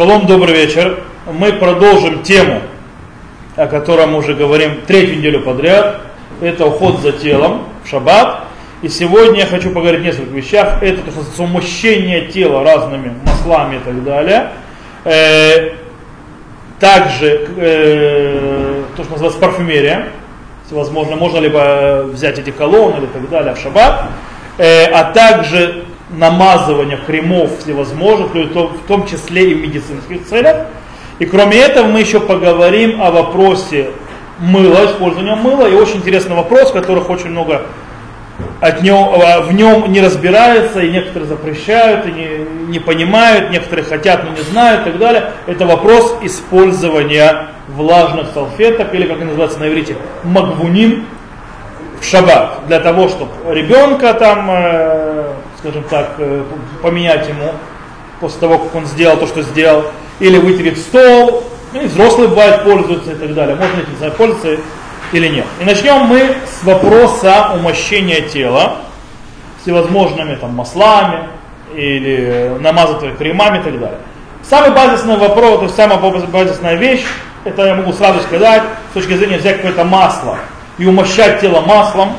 Шалом, добрый вечер. Мы продолжим тему, о которой мы уже говорим третью неделю подряд. Это уход за телом в шаббат. И сегодня я хочу поговорить о нескольких вещах. Это то, что умощение тела разными маслами и так далее. Э, также э, то, что называется парфюмерия. Возможно, можно либо взять эти колонны или так далее в шаббат. Э, а также намазывания кремов всевозможных, в том числе и в медицинских целях. И кроме этого мы еще поговорим о вопросе мыла, использования мыла. И очень интересный вопрос, которых очень много от а, в нем не разбирается, и некоторые запрещают, и не, не понимают, некоторые хотят, но не знают и так далее. Это вопрос использования влажных салфеток, или как они называются на иврите, магвуним в шаббат, для того, чтобы ребенка там э, скажем так, э, поменять ему после того, как он сделал то, что сделал, или вытереть стол, ну и взрослые бывают пользуются и так далее. Можно этим знать, пользоваться или нет. И начнем мы с вопроса умощения тела всевозможными там, маслами или намазанными кремами и так далее. Самый базисный вопрос, то есть самая базисная вещь, это я могу сразу сказать, с точки зрения взять какое-то масло и умощать тело маслом,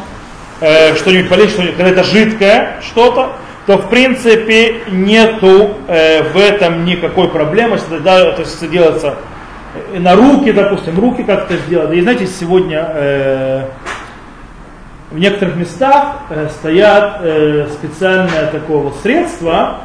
э, что-нибудь полить, что-нибудь, когда это жидкое что-то, то в принципе нету э, в этом никакой проблемы, если да, то есть делается э, на руки, допустим, руки как-то сделать. И знаете, сегодня э, в некоторых местах э, стоят э, специальное такое вот средство,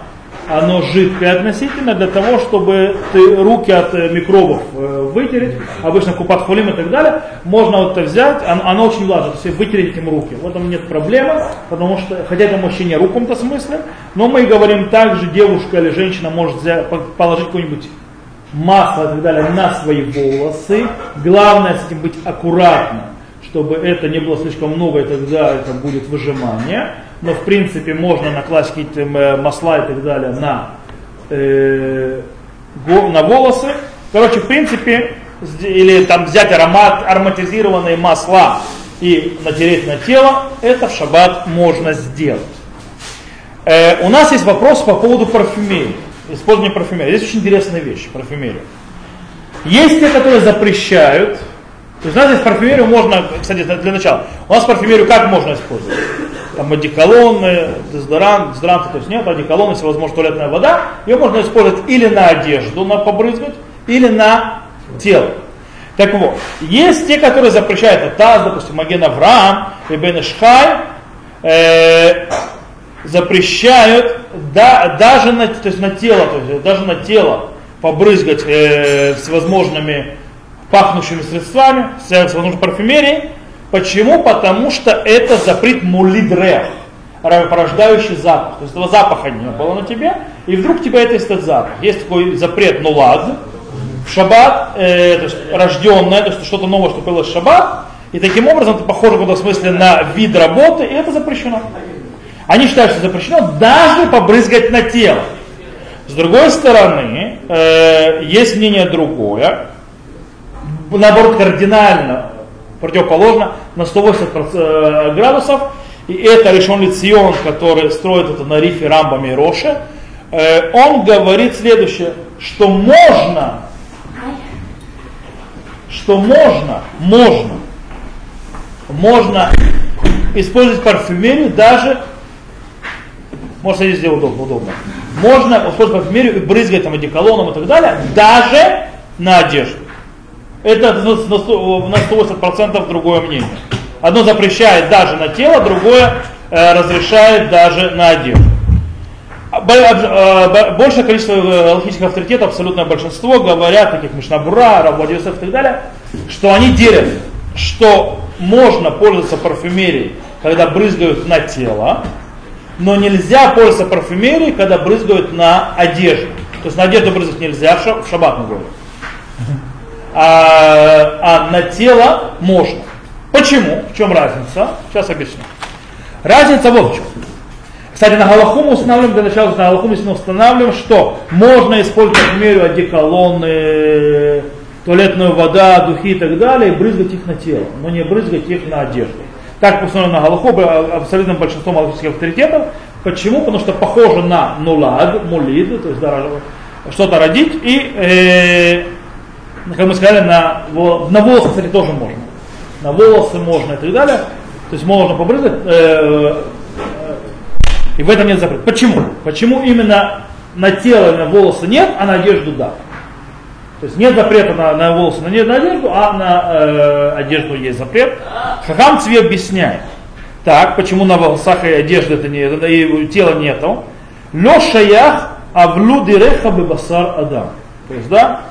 оно жидкое относительно для того, чтобы ты руки от э, микробов э, вытереть, обычно купат хулим и так далее, можно вот это взять, оно, оно очень влажно, то есть вытереть этим руки. В этом нет проблемы, потому что, хотя это мужчине в каком-то смысле, но мы говорим также, девушка или женщина может взять, положить какое-нибудь масло и так далее на свои волосы. Главное с этим быть аккуратным, чтобы это не было слишком много, и тогда это будет выжимание но в принципе можно накласть какие-то э, масла и так далее на, э, на волосы. Короче, в принципе, или там взять аромат, ароматизированные масла и натереть на тело, это в шаббат можно сделать. Э, у нас есть вопрос по поводу парфюмерии, использования парфюмерии. Здесь очень интересная вещь, парфюмерия. Есть те, которые запрещают, то есть у нас здесь парфюмерию можно, кстати, для начала, у нас парфюмерию как можно использовать? Там одеколоны, дезодорант, дезодоранты, то есть нет, одеколоны, всевозможная туалетная вода, ее можно использовать или на одежду на побрызгать, или на тело. Так вот, есть те, которые запрещают это допустим, Маген Авраам и Бен Ишхай, э, запрещают да, даже на, то есть на тело, то есть даже на тело побрызгать э, всевозможными пахнущими средствами, всевозможной парфюмерией, Почему? Потому что это запрет мулидрех, порождающий запах. То есть этого запаха не было на тебе, и вдруг тебя это этот запах. Есть такой запрет нулад, в шаббат, э, то есть рожденное, то есть что-то новое, что появилось в шаббат, и таким образом это похоже в смысле на вид работы, и это запрещено. Они считают, что запрещено даже побрызгать на тело. С другой стороны, э, есть мнение другое, наоборот, кардинально противоположно на 180 э, градусов. И это решен Лицион, который строит это на рифе Рамбами и Роше. Э, он говорит следующее, что можно, что можно, можно, можно использовать парфюмерию даже, может здесь сделать удобно, удобно, можно использовать парфюмерию и брызгать там одеколоном и так далее, даже на одежду. Это на 180% другое мнение. Одно запрещает даже на тело, другое э, разрешает даже на одежду. А, а, большее количество э, логических авторитетов, абсолютное большинство, говорят, таких Мишнабура, Рабладиусов и так далее, что они делят, что можно пользоваться парфюмерией, когда брызгают на тело, но нельзя пользоваться парфюмерией, когда брызгают на одежду. То есть на одежду брызгать нельзя, в шаббат мы говорим а, а на тело можно. Почему? В чем разница? Сейчас объясню. Разница вот в чем. Кстати, на Галаху мы устанавливаем, для начала на Галаху мы устанавливаем, что можно использовать, к примеру, одеколоны, туалетную вода, духи и так далее, и брызгать их на тело, но не брызгать их на одежду. Так установлено на Галаху абсолютным большинством галахических авторитетов. Почему? Потому что похоже на нулад, мулид, то есть да, что-то родить, и, э, как мы сказали, на, на волосы, кстати, тоже можно. На волосы можно и так далее. То есть можно побрызгать, э, э, и в этом нет запрета. Почему? Почему именно на тело на волосы нет, а на одежду да? То есть нет запрета на, на волосы, на, на одежду, а на э, одежду есть запрет. Хахам Цви объясняет. Так, почему на волосах и одежде это не, и тела нету? Лё шаях авлу диреха басар адам. То есть, да,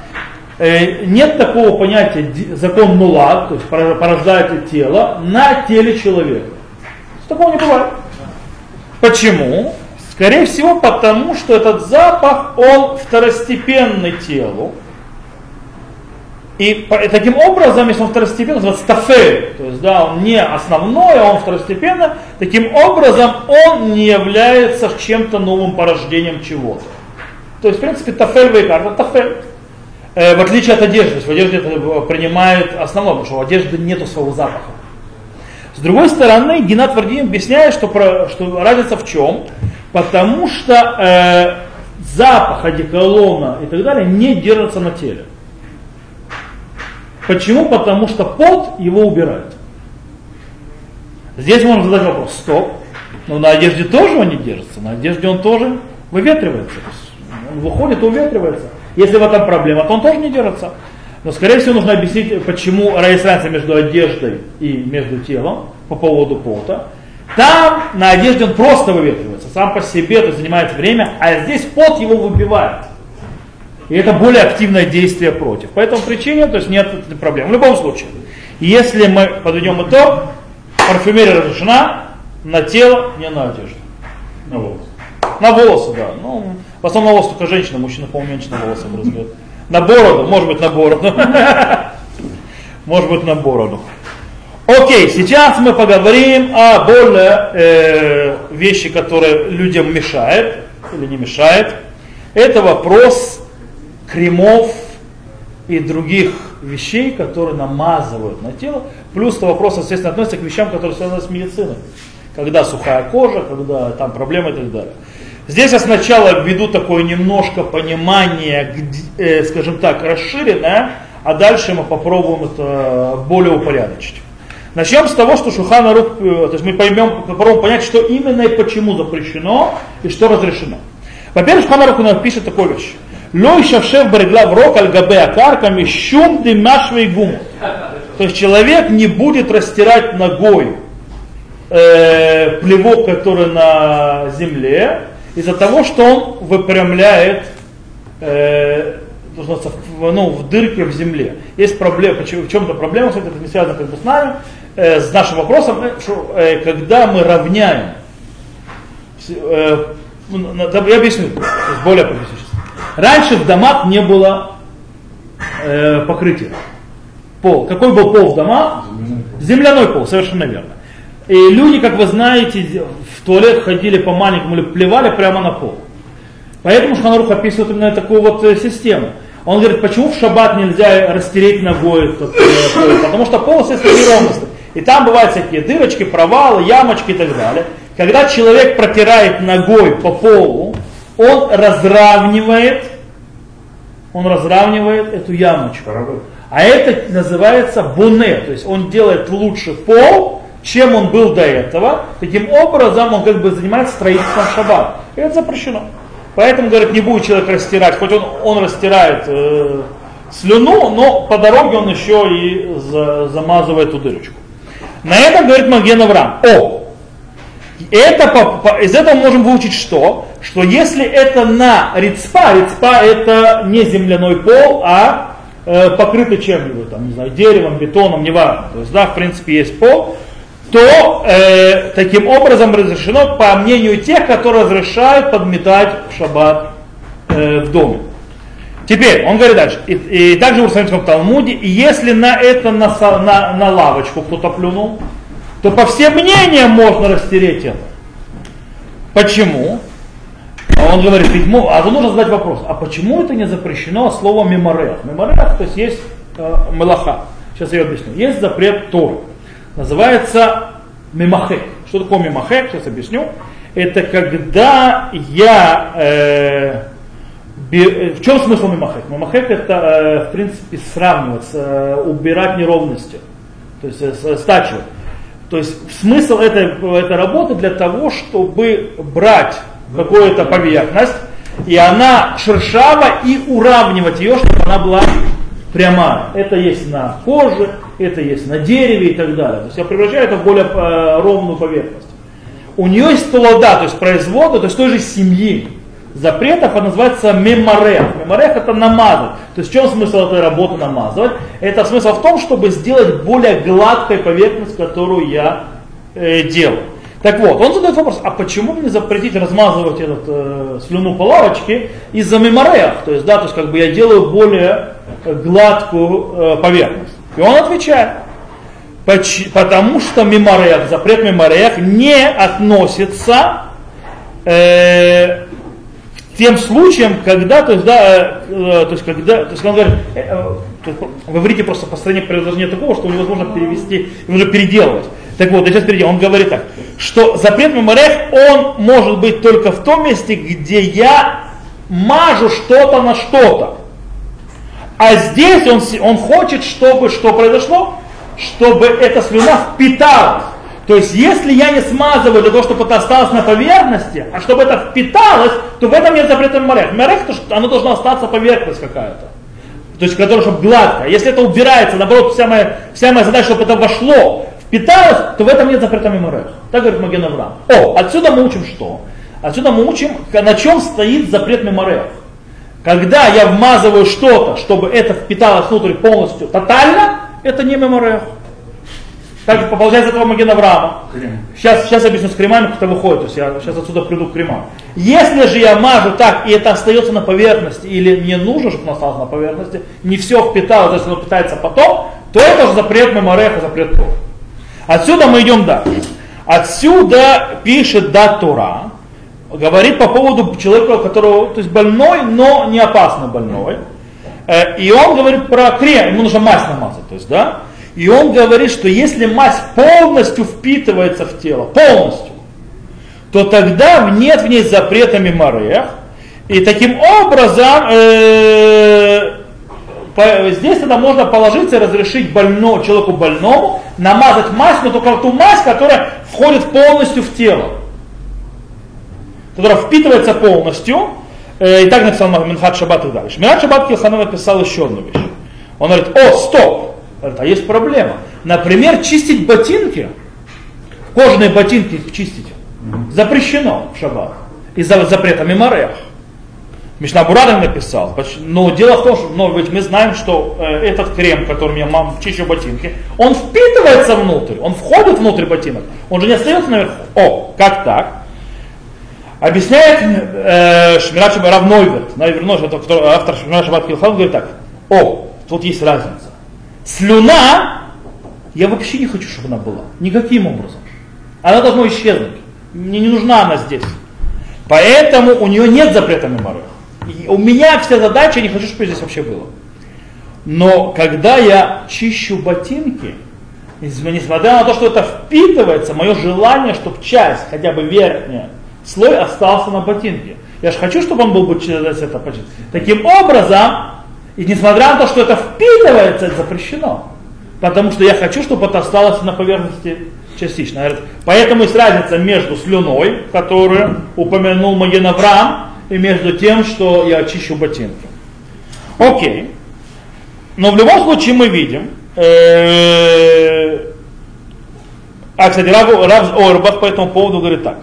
нет такого понятия закон нула, то есть порождает тело на теле человека. Такого не бывает. Почему? Скорее всего, потому что этот запах, он второстепенный телу. И таким образом, если он второстепенный, называется тафель, то есть да, он не основной, а он второстепенный, таким образом он не является чем-то новым порождением чего-то. То есть, в принципе, тафель вейкар, это тафель. Э, в отличие от одежды, в одежде это принимает основное, потому что у одежды нет своего запаха. С другой стороны, Геннад Вардин объясняет, что, про, что разница в чем? Потому что э, запах одеколона и так далее не держится на теле. Почему? Потому что пот его убирает. Здесь можно задать вопрос, стоп, но на одежде тоже он не держится, на одежде он тоже выветривается. Он выходит и уветривается. Если в этом проблема, то он тоже не держится. Но, скорее всего, нужно объяснить, почему разница между одеждой и между телом по поводу пота. Там на одежде он просто выветривается, сам по себе, то занимает время, а здесь пот его выбивает. И это более активное действие против. По этому причине, то есть нет проблем. В любом случае, если мы подведем итог, парфюмерия разрешена на тело, не на одежду. На волосы. На волосы, да. Ну, в основном на волосы только женщина, мужчина, по-моему, на волосы брызгает. На бороду, может быть на бороду. Может быть на бороду. Окей, сейчас мы поговорим о более э, вещи, которые людям мешают или не мешают. Это вопрос кремов и других вещей, которые намазывают на тело. Плюс это вопрос, естественно, относится к вещам, которые связаны с медициной. Когда сухая кожа, когда там проблемы и так далее. Здесь я сначала введу такое немножко понимание, э, скажем так, расширенное, а дальше мы попробуем это более упорядочить. Начнем с того, что Шухана Рух, э, то есть мы поймем, попробуем понять, что именно и почему запрещено и что разрешено. Во-первых, Шухана Рух пишет такую вещь. Лой шавшев барегла в рок аль габе акарками шум дымашвей гум. То есть человек не будет растирать ногой э, плевок, который на земле, из-за того, что он выпрямляет э, ну, в дырке в земле. Есть проблема, в чем-то проблема, это не связано как бы с нами, э, с нашим вопросом, э, что, э, когда мы равняем, э, я объясню, более по-практически. Раньше в домах не было э, покрытия. Пол. Какой был пол в домах? Земляной пол, совершенно верно. И люди, как вы знаете, в туалет ходили по маленькому или плевали прямо на пол. Поэтому Шханарух описывает именно такую вот э, систему. Он говорит, почему в шаббат нельзя растереть ногой этот э, пол? Потому что пол, естественно, неровностный. И там бывают всякие дырочки, провалы, ямочки и так далее. Когда человек протирает ногой по полу, он разравнивает, он разравнивает эту ямочку. А это называется буне, то есть он делает лучше пол, чем он был до этого. Таким образом он как бы занимается строительством шаббата. И это запрещено. Поэтому, говорит, не будет человек растирать, хоть он, он растирает э, слюну, но по дороге он еще и за, замазывает эту дырочку. На этом говорит Маген Авраам. О, это, по, по, из этого мы можем выучить что? Что если это на рецпа, рецпа это не земляной пол, а э, покрытый чем-либо, там, не знаю, деревом, бетоном, неважно. То есть, да, в принципе, есть пол, то э, таким образом разрешено, по мнению тех, которые разрешают подметать в шаббат э, в доме. Теперь, он говорит дальше, и, и также в Иерусалимском Талмуде, если на это на, на, на лавочку кто-то плюнул, то по всем мнениям можно растереть это. Почему? А он говорит, а то нужно задать вопрос, а почему это не запрещено словом меморех? Меморех, то есть есть э, мелаха. Сейчас я объясню. Есть запрет Тор. Называется мемахек. Что такое мемахек? Сейчас объясню. Это когда я э, в чем смысл мимахек? Мимахек это, в принципе, сравнивать, убирать неровности, то есть стачивать. То есть смысл этой, этой работы для того, чтобы брать какую-то поверхность, и она шершава, и уравнивать ее, чтобы она была прямая. Это есть на коже, это есть на дереве и так далее. То есть я превращаю это в более э, ровную поверхность. У нее есть толода, то есть производы, то есть той же семьи запретов, она называется меморех. Меморех это намазать. То есть в чем смысл этой работы намазывать? Это смысл в том, чтобы сделать более гладкой поверхность, которую я э, делаю. Так вот, он задает вопрос, а почему мне запретить размазывать этот э, слюну по лавочке из-за меморех? То есть, да, то есть как бы я делаю более гладкую э, поверхность. И он отвечает, потому что меморех, запрет меморех не относится э, к тем случаям, когда, то есть, да, э, то есть, когда, то есть, он говорит, э, э, то есть, в иврите просто построение предложения такого, что невозможно перевести, нужно переделывать. Так вот, сейчас переделаю. Он говорит так, что запрет меморех, он может быть только в том месте, где я мажу что-то на что-то. А здесь он, он хочет, чтобы что произошло? Чтобы эта слюна впиталась. То есть, если я не смазываю для того, чтобы это осталось на поверхности, а чтобы это впиталось, то в этом нет запрета морех. Морех, оно должно остаться поверхность какая-то. То есть, которая чтобы гладкая. Если это убирается, наоборот, вся моя, вся моя задача, чтобы это вошло, впиталось, то в этом нет запрета меморех. Так говорит Маген Авраам. О, отсюда мы учим что? Отсюда мы учим, на чем стоит запрет меморех. Когда я вмазываю что-то, чтобы это впиталось внутрь полностью, тотально, это не меморех. Так получается этого Маген Авраама. Сейчас, сейчас объясню с кремами, как это выходит. То есть я сейчас отсюда приду к кремам. Если же я мажу так, и это остается на поверхности, или мне нужно, чтобы оно осталось на поверхности, не все впиталось, есть оно питается потом, то это же запрет мемореха, запрет Тора. Отсюда мы идем дальше. Отсюда пишет да Тора, говорит по поводу человека, которого, то есть больной, но не опасно больной. Э, и он говорит про крем, ему нужно мазь намазать, то есть, да? И он говорит, что если мазь полностью впитывается в тело, полностью, то тогда нет в ней запрета меморех. И таким образом э, по, здесь тогда можно положиться и разрешить больному, человеку больному намазать мазь, но только ту мазь, которая входит полностью в тело. Которая впитывается полностью. Э, и так написал Минхат Шаббат и дальше. Минхат Шаббат Килханов написал еще одну вещь. Он говорит, о, стоп, Говорит, а есть проблема. Например, чистить ботинки, кожаные ботинки чистить, запрещено в шаббат. Из-за запрета меморех. Мишна Бурадов написал. Но дело в том, что но ведь мы знаем, что э, этот крем, которым я мам, чищу ботинки, он впитывается внутрь, он входит внутрь ботинок. Он же не остается наверху. О, как так? Объясняет э, Шмират наверное, автор Шмират Шабат говорит так. О, тут есть разница. Слюна, я вообще не хочу, чтобы она была. Никаким образом. Она должна исчезнуть. Мне не нужна она здесь. Поэтому у нее нет запрета на морых. у меня вся задача, я не хочу, чтобы здесь вообще было. Но когда я чищу ботинки, несмотря на то, что это впитывается, мое желание, чтобы часть, хотя бы верхняя, слой остался на ботинке. Я же хочу, чтобы он был бы это Таким образом, и несмотря на то, что это впитывается, это запрещено. Потому что я хочу, чтобы это осталось на поверхности частично. Поэтому есть разница между слюной, которую упомянул Маген Авраам, и между тем, что я очищу ботинки. Окей. Но в любом случае мы видим, э, а, кстати, Рав, Рав Орбах по этому поводу говорит так.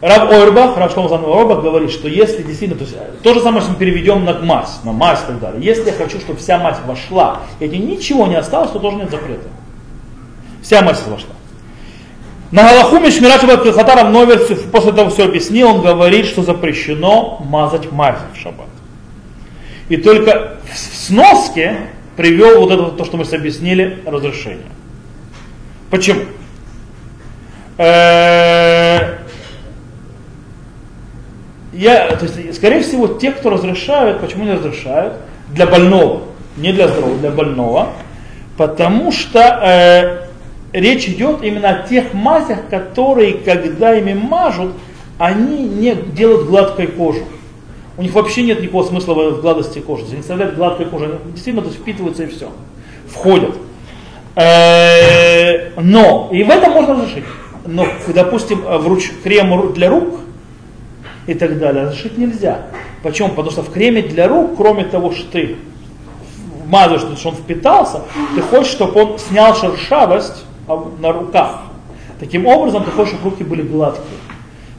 Раб Ойрбах, Рав Шломазан Ойрбах говорит, что если действительно, то, есть, то же самое, что мы переведем на мазь, на мазь и так далее. Если я хочу, чтобы вся мазь вошла, и ничего не осталось, то тоже нет запрета. Вся мазь вошла. На Галаху Мишмират Шаббат Новер после того все объяснил, он говорит, что запрещено мазать мазь в шаббат. И только в сноске привел вот это, то, что мы объяснили, разрешение. Почему? Э, я, то есть, скорее всего, те, кто разрешают, почему не разрешают? Для больного, не для здорового, для больного. Потому что э, речь идет именно о тех мазях, которые, когда ими мажут, они не делают гладкой кожу. У них вообще нет никакого смысла в гладости кожи. Они оставляют гладкой кожей, они действительно то есть, впитываются и все. Входят. Э, но, и в этом можно разрешить. Но, допустим, в руч, крем для рук и так далее разрешить нельзя. Почему? Потому что в креме для рук, кроме того, что ты мазаешь, что он впитался, ты хочешь, чтобы он снял шершавость на руках. Таким образом, ты хочешь, чтобы руки были гладкие.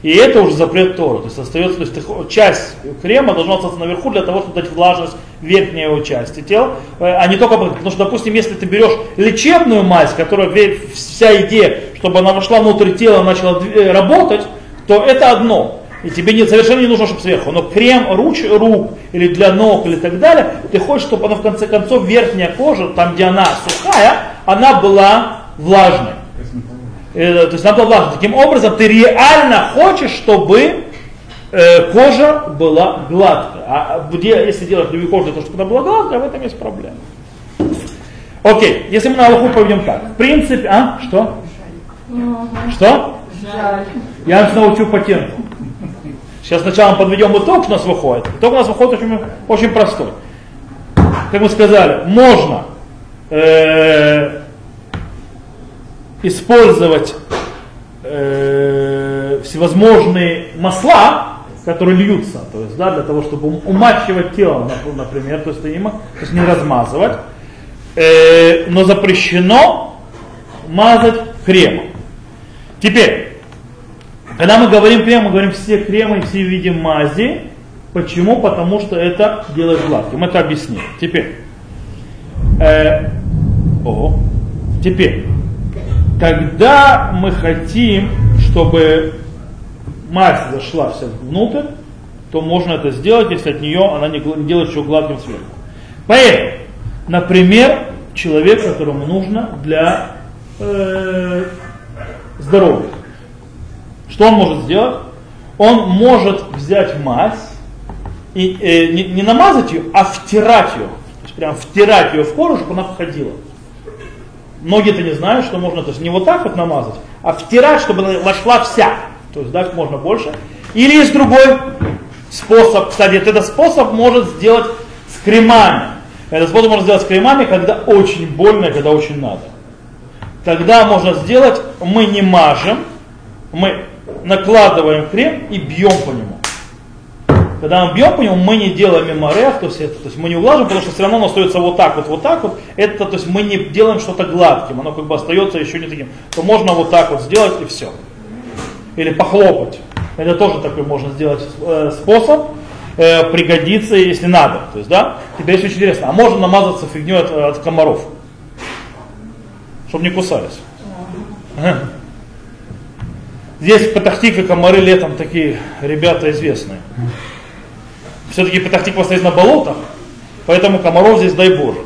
И это уже запрет Тора. То есть остается, то есть часть крема должна остаться наверху для того, чтобы дать влажность верхней его части тела, э, а не только потому что, допустим, если ты берешь лечебную мазь, которая вся идея, чтобы она вошла внутрь тела и начала э, работать, то это одно. И тебе не, совершенно не нужно, чтобы сверху. Но крем руч, рук или для ног или так далее, ты хочешь, чтобы она в конце концов верхняя кожа, там где она сухая, она была влажной. Э, то есть она была влажной. Таким образом, ты реально хочешь, чтобы э, кожа была гладкая. А где, если делать любую кожу, то чтобы она была гладкая, в этом есть проблема. Окей, если мы на Аллаху поведем так. В принципе, а? Что? Что? Жаль. Я вас научу патенту. Сейчас сначала подведем итог, что у нас выходит. Итог у нас выходит очень, очень простой. Как мы сказали, можно э, использовать э, всевозможные масла, которые льются, то есть, да, для того, чтобы умачивать тело, например, то есть, то есть не размазывать, э, но запрещено мазать кремом. Теперь, когда мы говорим крем, мы говорим все кремы все виды мази. Почему? Потому что это делает гладким. Это объясним. Теперь. Э, о, теперь. Когда мы хотим, чтобы мазь зашла вся внутрь, то можно это сделать, если от нее она не делает еще гладким сверху. Поэтому, например, человек, которому нужно для э, здоровья. Что он может сделать? Он может взять мазь и э, не, не намазать ее, а втирать ее. То есть прям втирать ее в кожу, чтобы она входила. Многие это не знают, что можно, то есть не вот так вот намазать, а втирать, чтобы она вошла вся. То есть дать можно больше. Или есть другой способ. Кстати, этот способ может сделать с кремами. Этот способ можно сделать с кремами, когда очень больно когда очень надо. Тогда можно сделать, мы не мажем, мы накладываем крем и бьем по нему. Когда мы бьем по нему, мы не делаем меморех, то есть, это, то есть мы не улажим, потому что все равно оно остается вот так вот, вот так вот. Это, то есть мы не делаем что-то гладким, оно как бы остается еще не таким. То можно вот так вот сделать и все. Или похлопать. Это тоже такой можно сделать э, способ, э, пригодится, если надо. То есть, да, теперь очень интересно. А можно намазаться фигней от, от комаров, чтобы не кусались. Здесь в Патахтике комары летом такие ребята известные. Все-таки Патахтиква стоит на болотах, поэтому комаров здесь дай Боже.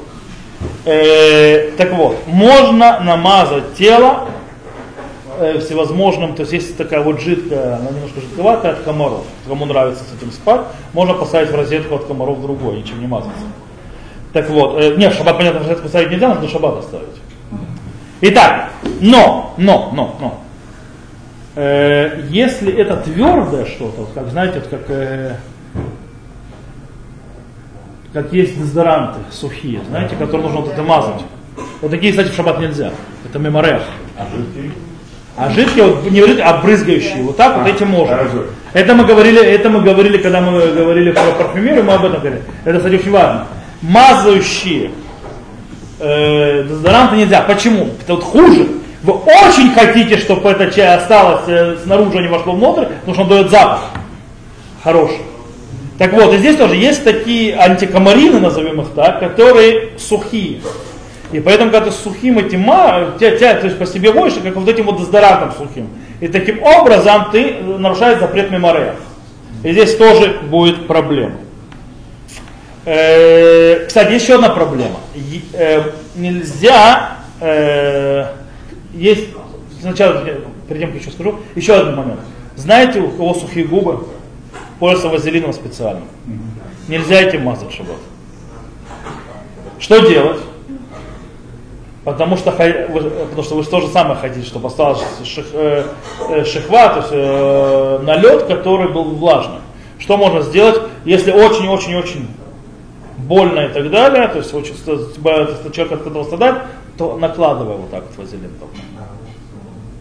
Э, так вот, можно намазать тело э, всевозможным, то есть есть такая вот жидкая, она немножко жидковатая от комаров. Кому нравится с этим спать, можно поставить в розетку от комаров другой, ничем не мазаться. Так вот, э, нет, шаббат, понятно, в розетку поставить нельзя, надо шаббат оставить. Итак, но, но, но, но, э, если это твердое что-то, вот как знаете, вот как, э, как есть дезодоранты сухие, знаете, которые нужно вот это мазать. Вот такие, кстати, в шаббат нельзя. Это меморех. А жидкие? А жидкие, вот, не жидкие, а брызгающие. Вот так а, вот эти можно. Хорошо. Это мы говорили, это мы говорили, когда мы говорили про парфюмерию, мы об этом говорили. Это, кстати, очень важно. Мазающие э, дезодоранты нельзя. Почему? Это вот хуже. Вы очень хотите, чтобы эта чай осталась э, снаружи, а не вошло внутрь, потому что он дает запах. Хороший. Так вот, и здесь тоже есть такие антикомарины, назовем их так, которые сухие. И поэтому, когда ты сухим этим, тебя, тебя, то есть по себе больше, как вот этим вот дезодорантом сухим. И таким образом ты нарушаешь запрет меморея. И здесь тоже будет проблема. Э, кстати, еще одна проблема. Э, нельзя есть, сначала, перед тем, как еще скажу, еще один момент. Знаете, у кого сухие губы, пользуются вазелином специальным. Нельзя этим мазать шаббат. Что делать? Потому что, потому что вы то же самое хотите, чтобы осталось ших, э, шихва, то есть э, налет, который был влажный. Что можно сделать? Если очень-очень-очень больно и так далее, то есть очень, человек от этого страдает, то накладывай вот так вот вазелин только.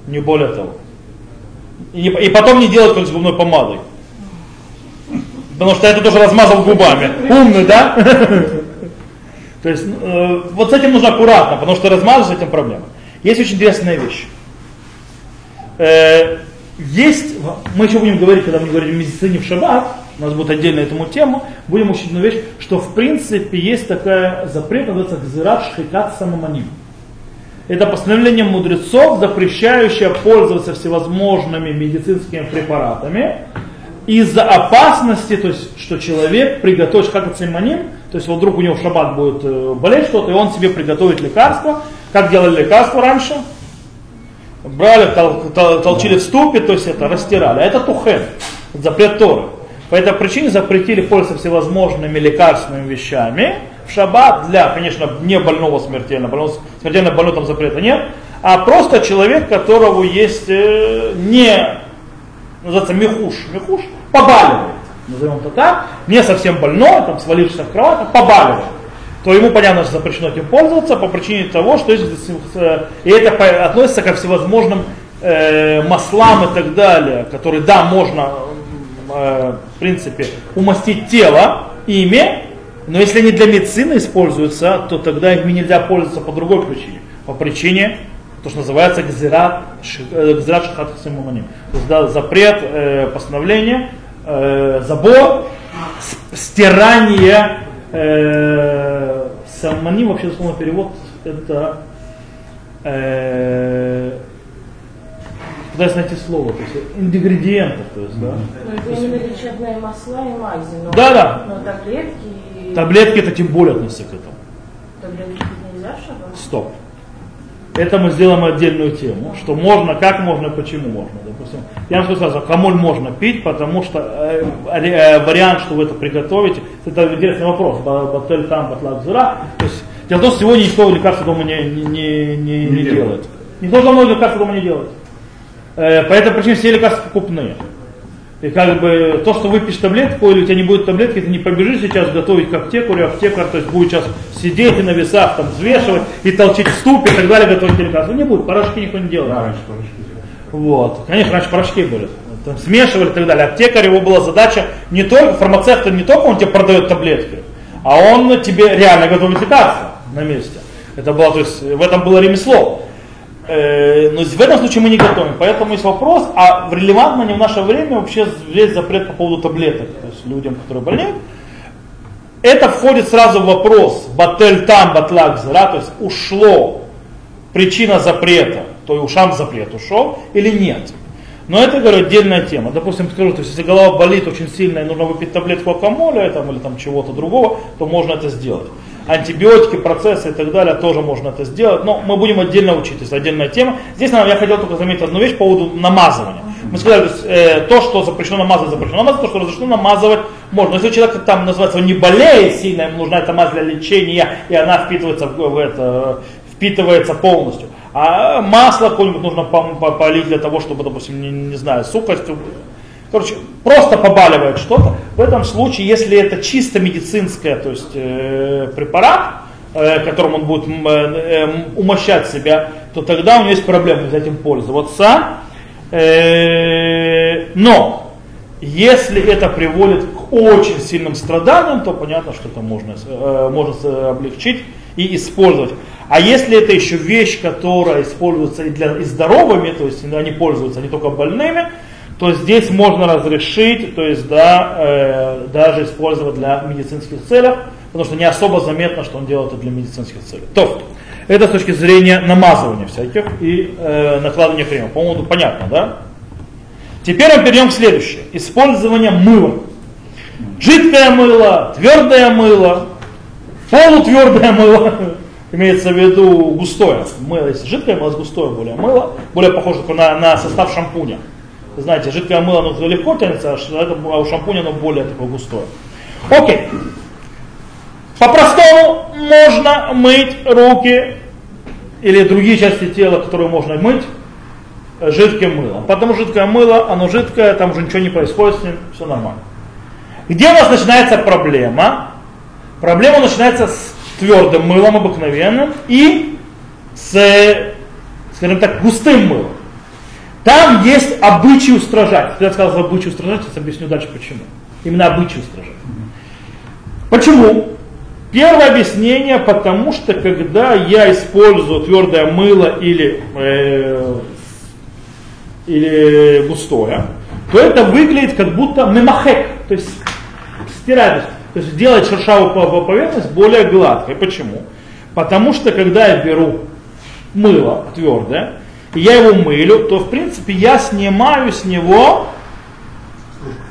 Не более того. И, и потом не делать как с губной помадой. Потому что это тоже размазал губами. Умный, да? То есть э, вот с этим нужно аккуратно, потому что размазывать с этим проблема. Есть очень интересная вещь. Э, есть, мы еще будем говорить, когда мы говорим о медицине в шаббат, у нас будет отдельно этому тему, будем учить одну вещь, что в принципе есть такая запрет, называется гзират шхикат самоманим. Это постановление мудрецов, запрещающее пользоваться всевозможными медицинскими препаратами из-за опасности, то есть, что человек приготовит, как это самоманим, то есть вот вдруг у него в шаббат будет э, болеть что-то, и он себе приготовит лекарство. Как делали лекарство раньше? Брали, тол, тол, толчили в ступе, то есть это растирали. А это тухен, запрет Торы. По этой причине запретили пользоваться всевозможными лекарственными вещами в шаббат для, конечно, не больного смертельно, больного, смертельно больного там запрета нет, а просто человек, которого есть э, не, называется мехуш, мехуш, побаливает. Назовем это так, не совсем больной, там свалившийся в кровать, побаливает, то ему понятно, что запрещено этим пользоваться по причине того, что есть, э, и это относится ко всевозможным э, маслам и так далее, которые, да, можно, э, в принципе, умастить тело ими, но если они для медицины используются, то тогда ими нельзя пользоваться по другой причине. По причине, то, что называется гзират, э, гзират шахат То есть да, запрет, э, постановление э, забор, стирание, э, самани, вообще дословно перевод, это э, пытаюсь найти слово, то есть ингредиентов, то есть, да. Ну, это именно лечебные масла и мази, но, да, да. но таблетки... Таблетки это тем более относятся к этому. Таблетки нельзя Стоп. Это мы сделаем отдельную тему, что можно, как можно, почему можно. Допустим, я вам скажу сразу, камоль можно пить, потому что э, э, вариант, что вы это приготовите, это интересный вопрос, батель там, батлак зура. То есть, дело в том, что сегодня никто лекарства дома не, не, не, не, не делает. Никто давно лекарства дома не делает. Э, по этой причине все лекарства покупные. И как бы то, что выпьешь таблетку, или у тебя не будет таблетки, ты не побежишь сейчас готовить к аптекарю, аптекарь, то есть будет сейчас сидеть и на весах там взвешивать и толчить в ступе и так далее, готовить лекарства. Не будет, порошки никто не делает. Да, раньше порошки. Вот. Конечно, раньше порошки были. Там смешивали и так далее. Аптекарь, его была задача не только, фармацевт не только он тебе продает таблетки, а он тебе реально готовит лекарства на месте. Это было, то есть в этом было ремесло. Э, но в этом случае мы не готовим. Поэтому есть вопрос, а релевантно не в наше время вообще весь запрет по поводу таблеток, то есть людям, которые болеют. Это входит сразу в вопрос, батель там, батлак зара, то есть ушло причина запрета, то и ушам запрет ушел или нет. Но это, говорю, отдельная тема. Допустим, скажу, то есть если голова болит очень сильно и нужно выпить таблетку акамоля там, или там чего-то другого, то можно это сделать антибиотики, процессы и так далее, тоже можно это сделать. Но мы будем отдельно учить, это отдельная тема. Здесь я хотел только заметить одну вещь по поводу намазывания. Мы сказали, то, есть, э, то что запрещено намазывать, запрещено намазывать, то, что разрешено намазывать, можно. Если человек там называется, он не болеет сильно, ему нужна эта мазь для лечения, и она впитывается в, в это, впитывается полностью. А масло какое-нибудь нужно полить для того, чтобы, допустим, не, не знаю, сухость Короче, просто побаливает что-то. В этом случае, если это чисто медицинское, то есть э, препарат, э, которым он будет э, э, умощать себя, то тогда у него есть проблемы с этим пользоваться. Э, но если это приводит к очень сильным страданиям, то понятно, что это можно, э, можно облегчить и использовать. А если это еще вещь, которая используется и, для, и здоровыми, то есть они пользуются не только больными, то здесь можно разрешить, то есть да, э, даже использовать для медицинских целей, потому что не особо заметно, что он делает это для медицинских целей. То, это с точки зрения намазывания всяких и э, накладывания крема. По-моему, понятно, да? Теперь мы перейдем к следующему. Использование мыла. Жидкое мыло, твердое мыло, полутвердое мыло. Имеется в виду густое. Мыло, если жидкое мыло, густое более мыло, более похоже на, на состав шампуня знаете, жидкое мыло оно легко тянется, а у шампуня оно более такое густое. Окей. По-простому можно мыть руки или другие части тела, которые можно мыть жидким мылом. Потому жидкое мыло, оно жидкое, там уже ничего не происходит с ним, все нормально. Где у нас начинается проблема? Проблема начинается с твердым мылом обыкновенным и с, скажем так, густым мылом. Там есть обычай устражать. Я сказал обычай устражать, сейчас объясню дальше почему. Именно обычай устражать. Почему? Первое объяснение, потому что когда я использую твердое мыло или, э, или густое, то это выглядит как будто мемахек, то есть стирать, то есть делать шершавую поверхность более гладкой. Почему? Потому что когда я беру мыло твердое, я его мылю, то в принципе я снимаю с него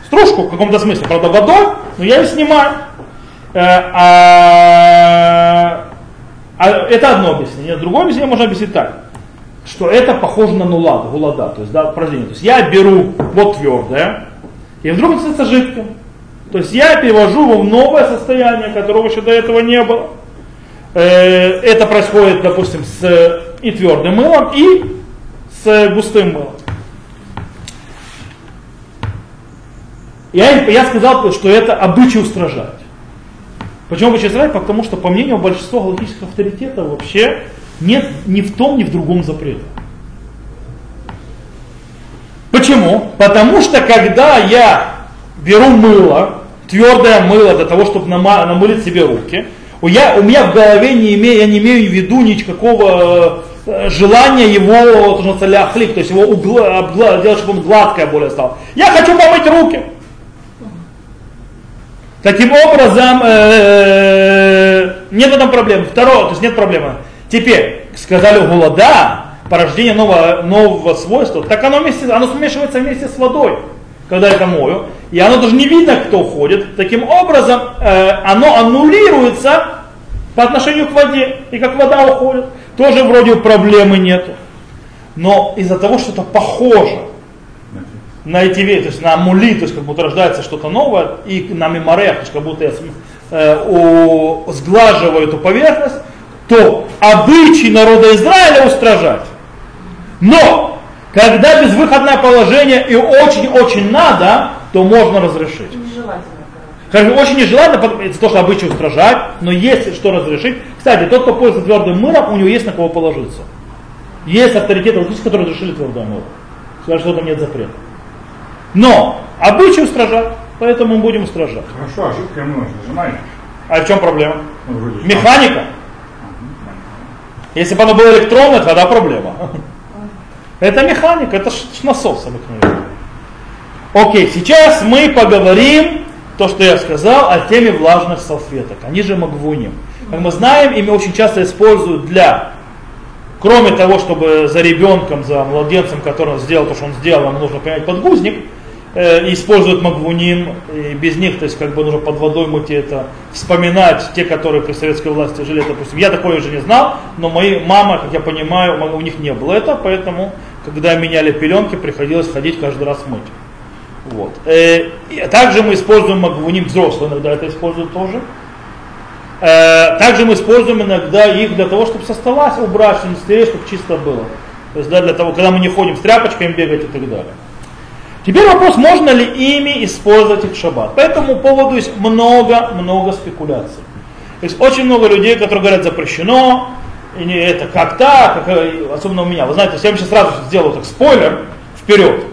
стружку в каком-то смысле, правда водой, но я ее снимаю. Э, а, а это одно объяснение. Другое объяснение можно объяснить так, что это похоже на нулад, гулада, то есть да, упражнение. То есть я беру вот твердое, и вдруг становится жидким. То есть я перевожу его в новое состояние, которого еще до этого не было. Э, это происходит, допустим, с и твердым мылом, и с густым мылом. Я, я сказал, что это обычай устражать. Почему обычай устражать? Потому что, по мнению большинства галактических авторитетов, вообще нет ни в том, ни в другом запрета. Почему? Потому что когда я беру мыло, твердое мыло для того, чтобы намылить себе руки, я, у меня в голове не имею, я не имею в виду никакого э, желания его, то есть его угла, делать, чтобы он гладкое более стал. Я хочу помыть руки. Таким образом, э, нет в этом проблем. Второе, то есть нет проблемы. Теперь, сказали голода, порождение нового, нового свойства, так оно, вместе, оно смешивается вместе с водой, когда это мою. И оно даже не видно, кто уходит. Таким образом, э, оно аннулируется по отношению к воде. И как вода уходит, тоже вроде проблемы нет. Но из-за того, что это похоже на эти вещи, то есть на амули, то есть как будто рождается что-то новое, и на меморех, то есть как будто э, у, сглаживаю эту поверхность, то обычай народа Израиля устражать. Но, когда безвыходное положение и очень-очень надо, то можно разрешить. Нежелательно. Очень нежелательно, того, что обычай устражать, но есть что разрешить. Кстати, тот, кто пользуется твердым мылом, у него есть на кого положиться. Есть авторитеты, которые разрешили твердое мыло. Сказали, что там нет запрета. Но обычай устражать, поэтому мы будем устражать. Хорошо, а жидкое мыло нажимали? А в чем проблема? Ну, Механика. Если бы оно было электронное, тогда проблема. Это механика, это насос обыкновенный. Окей, сейчас мы поговорим, то, что я сказал, о теме влажных салфеток. Они же магвуним. Как мы знаем, ими очень часто используют для, кроме того, чтобы за ребенком, за младенцем, который сделал то, что он сделал, ему нужно принять подгузник, э, используют магвуним, и без них, то есть как бы нужно под водой мыть это, вспоминать те, которые при советской власти жили, допустим. Я такое уже не знал, но мои мама, как я понимаю, у них не было это, поэтому, когда меняли пеленки, приходилось ходить каждый раз мыть. Вот. Э, также мы используем магвуним, взрослые иногда это используют тоже. Э, также мы используем иногда их для того, чтобы со стола убрать, чтобы стереть, чтобы чисто было. То есть да, для того, когда мы не ходим с тряпочками бегать и так далее. Теперь вопрос, можно ли ими использовать их в шаббат. По этому поводу есть много-много спекуляций. Есть очень много людей, которые говорят запрещено, и не это как так, особенно у меня. Вы знаете, я вам сейчас сразу сделаю так спойлер вперед.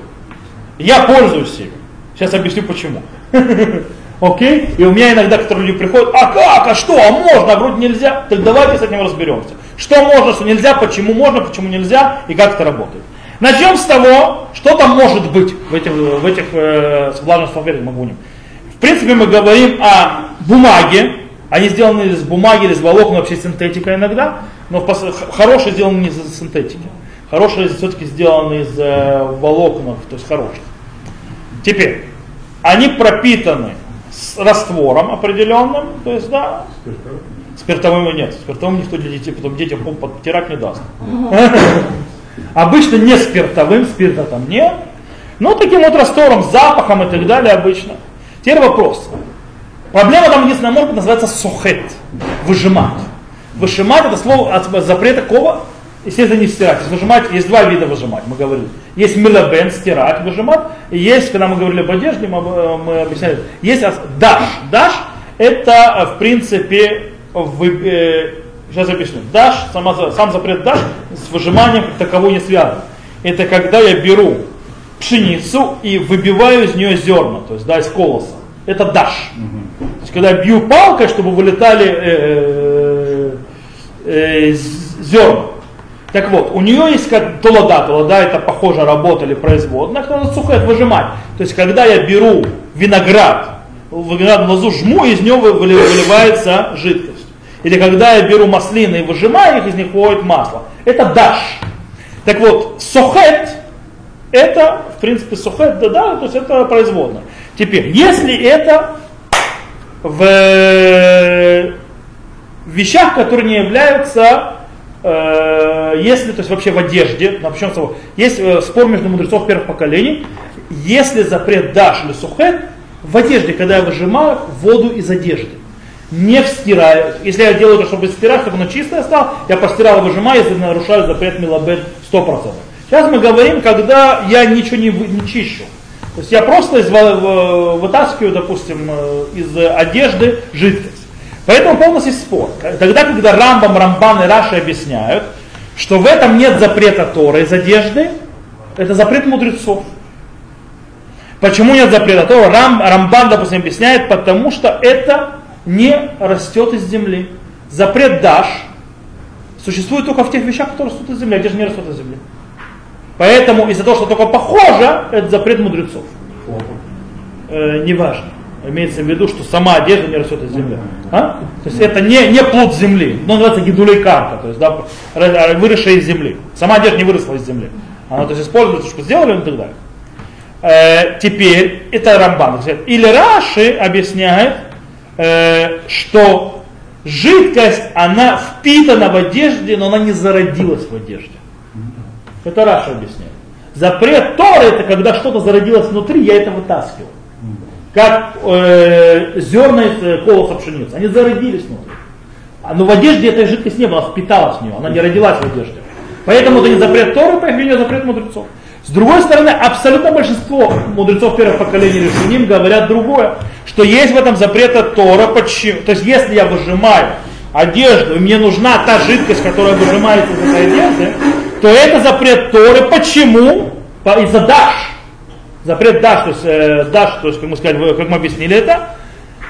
Я пользуюсь ими. Сейчас объясню почему. Окей? И у меня иногда, которые люди приходят, а как, а что, а можно, а вроде нельзя. Так давайте с этим разберемся. Что можно, что нельзя, почему можно, почему нельзя и как это работает. Начнем с того, что там может быть в этих, в этих э, влажных салфетках магуним. В принципе, мы говорим о бумаге. Они сделаны из бумаги или из волокон, вообще синтетика иногда. Но хорошие сделаны не из синтетики. Хорошие все-таки сделаны из э, волокон, то есть хороших. Теперь, они пропитаны с раствором определенным, то есть, да, спиртовым нет, спиртовым никто для детей, потом детям подтирать не даст. Обычно не спиртовым, спирта там нет, но таким вот раствором, запахом и так далее обычно. Теперь вопрос. Проблема там единственная может быть называется сухет, выжимать. Выжимать это слово от запрета кого? Естественно, не стирать. Выжимать, есть два вида выжимать, мы говорили. Есть милабен, стирать, выжимать. Есть, когда мы говорили об одежде, мы, об- мы объясняли, есть даш. Даш это, э, в принципе, вы- э, сейчас объясню. Даш, сама, сам запрет даш с выжиманием как таковой не связан. Это когда я беру пшеницу и выбиваю из нее зерна, то есть да, из колоса. Это даш. То есть когда я бью палкой, чтобы вылетали э, э, з- зерна. Так вот, у нее есть как толода, толода это похоже работа или производная, надо сухое выжимать. То есть когда я беру виноград, виноградную лозу жму, из него вы- выли- выливается жидкость. Или когда я беру маслины и выжимаю их, из них выходит масло. Это даш. Так вот, сохет, это, в принципе, сухет, да, да, то есть это производное. Теперь, если это в э, вещах, которые не являются, если, то есть вообще в одежде, с того, есть э, спор между мудрецов первых поколений, если запрет даш или сухет, в одежде, когда я выжимаю воду из одежды, не стираю. Если я делаю это, чтобы стирать, чтобы оно чистое стало, я постирал, выжимаю, если нарушаю запрет милабет 100%. Сейчас мы говорим, когда я ничего не, не чищу. То есть я просто из, в- вытаскиваю, допустим, э, из одежды жидкость. Поэтому полностью спор. Тогда, когда Рамбам, Рамбан и Раши объясняют, что в этом нет запрета Тора из одежды, это запрет мудрецов. Почему нет запрета Тора? Рам, Рамбан, допустим, объясняет, потому что это не растет из земли. Запрет Даш существует только в тех вещах, которые растут из земли, одежда не растет из земли. Поэтому из-за того, что только похоже, это запрет мудрецов. Э, неважно. Имеется в виду, что сама одежда не растет из земли. А? То есть это не, не плод земли, но называется гидулей карка, то есть да, выросшая из земли. Сама одежда не выросла из земли. Она то есть используется, что сделали и так далее. Э, теперь, это Рамбан. Или Раши объясняет, э, что жидкость, она впитана в одежде, но она не зародилась в одежде. Это Раша объясняет. Запрет Торы это когда что-то зародилось внутри, я это вытаскиваю. Как э, зерна из э, колоса пшеницы. Они зародились внутри. А, Но в одежде этой жидкости не было, впиталась в нее, она не родилась в одежде. Поэтому это не запрет Торы, по их мнению, а запрет мудрецов. С другой стороны, абсолютно большинство мудрецов первых поколений решеним говорят другое, что есть в этом запрета Тора, почему? То есть если я выжимаю одежду, и мне нужна та жидкость, которая выжимается из этой одежды, то это запрет Торы. Почему? По- Из-за даш. Запрет даш, то есть э, даш, то есть, как мы сказали, как мы объяснили это,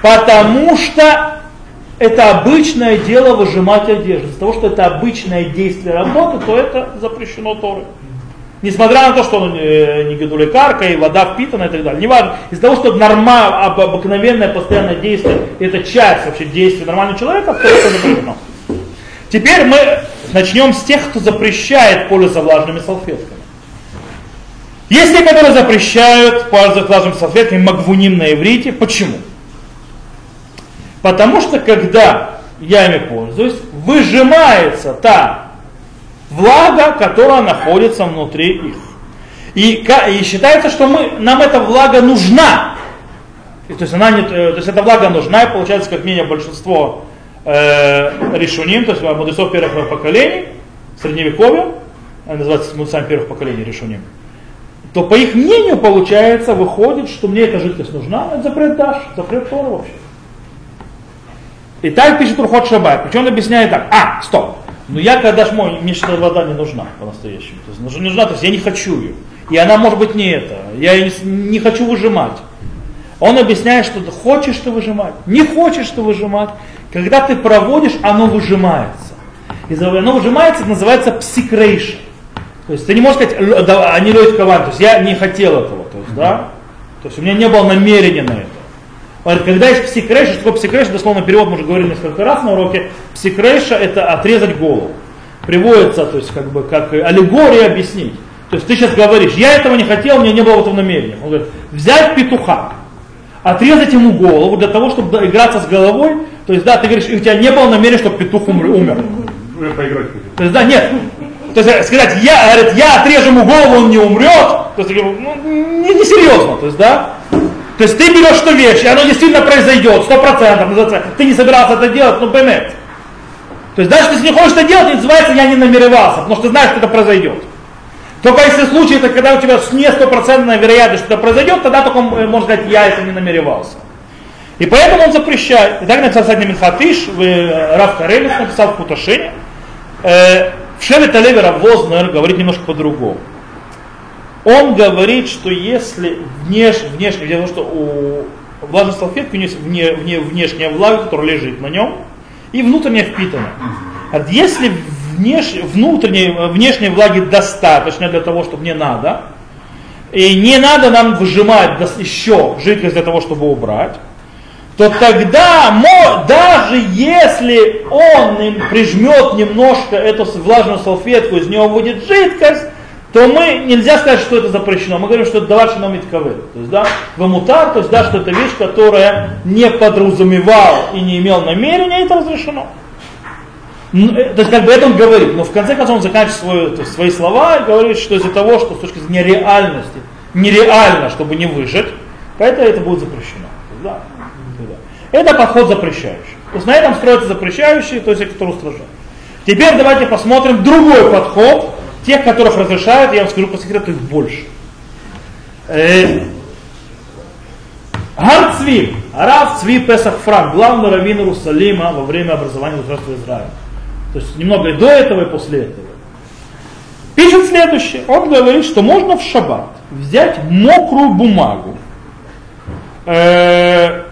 потому что это обычное дело выжимать одежду. Из-за того, что это обычное действие работы, то это запрещено Торой. Несмотря на то, что он э, не гидуликарка и вода впитана и так далее. Неважно. Из-за того, что норма, об- обыкновенное постоянное действие, это часть вообще действия нормального человека, то это запрещено. Теперь мы начнем с тех, кто запрещает пользоваться влажными салфетками. Есть те, которые запрещают пользоваться влажными салфетками магвуним на иврите. Почему? Потому что когда я ими пользуюсь, выжимается та влага, которая находится внутри их. И, и считается, что мы, нам эта влага нужна. И, то, есть она не, э, то есть эта влага нужна, и получается, как минимум, большинство э, решуним, то есть мудрецов первых поколений, средневековья, они называются мудрецами первых поколений решуним, то по их мнению, получается, выходит, что мне эта жидкость нужна, это запрет Даш, запрет Тора вообще. И так пишет Рухот Шабай. Причем он объясняет так. А, стоп. Но я когда шмой, мне что вода не нужна по-настоящему. То есть нужна, то есть я не хочу ее. И она может быть не это. Я ее не, не хочу выжимать. Он объясняет, что хочешь ты выжимать, не хочешь ты выжимать. Когда ты проводишь, оно выжимается. И оно выжимается, это называется псикрейшн. То есть ты не можешь сказать, «Л- да, они льют кован, то есть я не хотел этого, то есть, да, то есть у меня не было намерения на это. Говорит, Когда есть псикрейша, что такое псикрейша, дословно перевод мы уже говорили несколько раз на уроке, псикрейша это отрезать голову. Приводится, то есть как бы как аллегория объяснить. То есть ты сейчас говоришь, я этого не хотел, у меня не было этого намерения. Он говорит, взять петуха, отрезать ему голову для того, чтобы играться с головой. То есть, да, ты говоришь, и у тебя не было намерения, чтобы петух умер. Поиграть. То есть, да, нет. То есть, сказать, я, говорит, я отрежу ему голову, он не умрет, то есть, ну, не, не серьезно, то есть, да. То есть, ты берешь эту вещь, и оно действительно произойдет, сто процентов, ты не собирался это делать, ну, поймет. То есть, даже если не хочешь это делать, называется, я не намеревался, потому что ты знаешь, что это произойдет. Только если случай, это когда у тебя не стопроцентная вероятность, что это произойдет, тогда только э, можно сказать, я это не намеревался. И поэтому он запрещает. И так написал кстати, Минхатыш, э, Раф Карелис написал в Куташине. В Шеве Талеве Вознер говорит немножко по-другому. Он говорит, что если внеш, внешне, дело что у влажной салфетки у нее вне, вне, внешняя влага, которая лежит на нем, и внутренняя впитана. Если внеш, внутренней, внешней влаги достаточно для того, чтобы не надо, и не надо нам выжимать еще жидкость для того, чтобы убрать, то тогда, даже если он прижмет немножко эту влажную салфетку, из него будет жидкость, то мы нельзя сказать, что это запрещено. Мы говорим, что это нам ковы. То есть, да, вамутар, то есть, да, что это вещь, которая не подразумевал и не имел намерения, это разрешено. Э, то есть, как бы это он говорит, но в конце концов он заканчивает свой, свои слова и говорит, что из-за того, что с точки зрения реальности нереально, чтобы не выжить, поэтому это будет запрещено. Да. Это подход запрещающий. То есть на этом строится запрещающий, то есть который устражает. Теперь давайте посмотрим другой подход, тех, которых разрешают, я вам скажу по секрету, их больше. Гарцви, Арав Цви Песах Франк, главный раввин Иерусалима во время образования государства Израиля. То есть немного и до этого, и после этого. Пишет следующее. Он говорит, что можно в шаббат взять мокрую бумагу, э,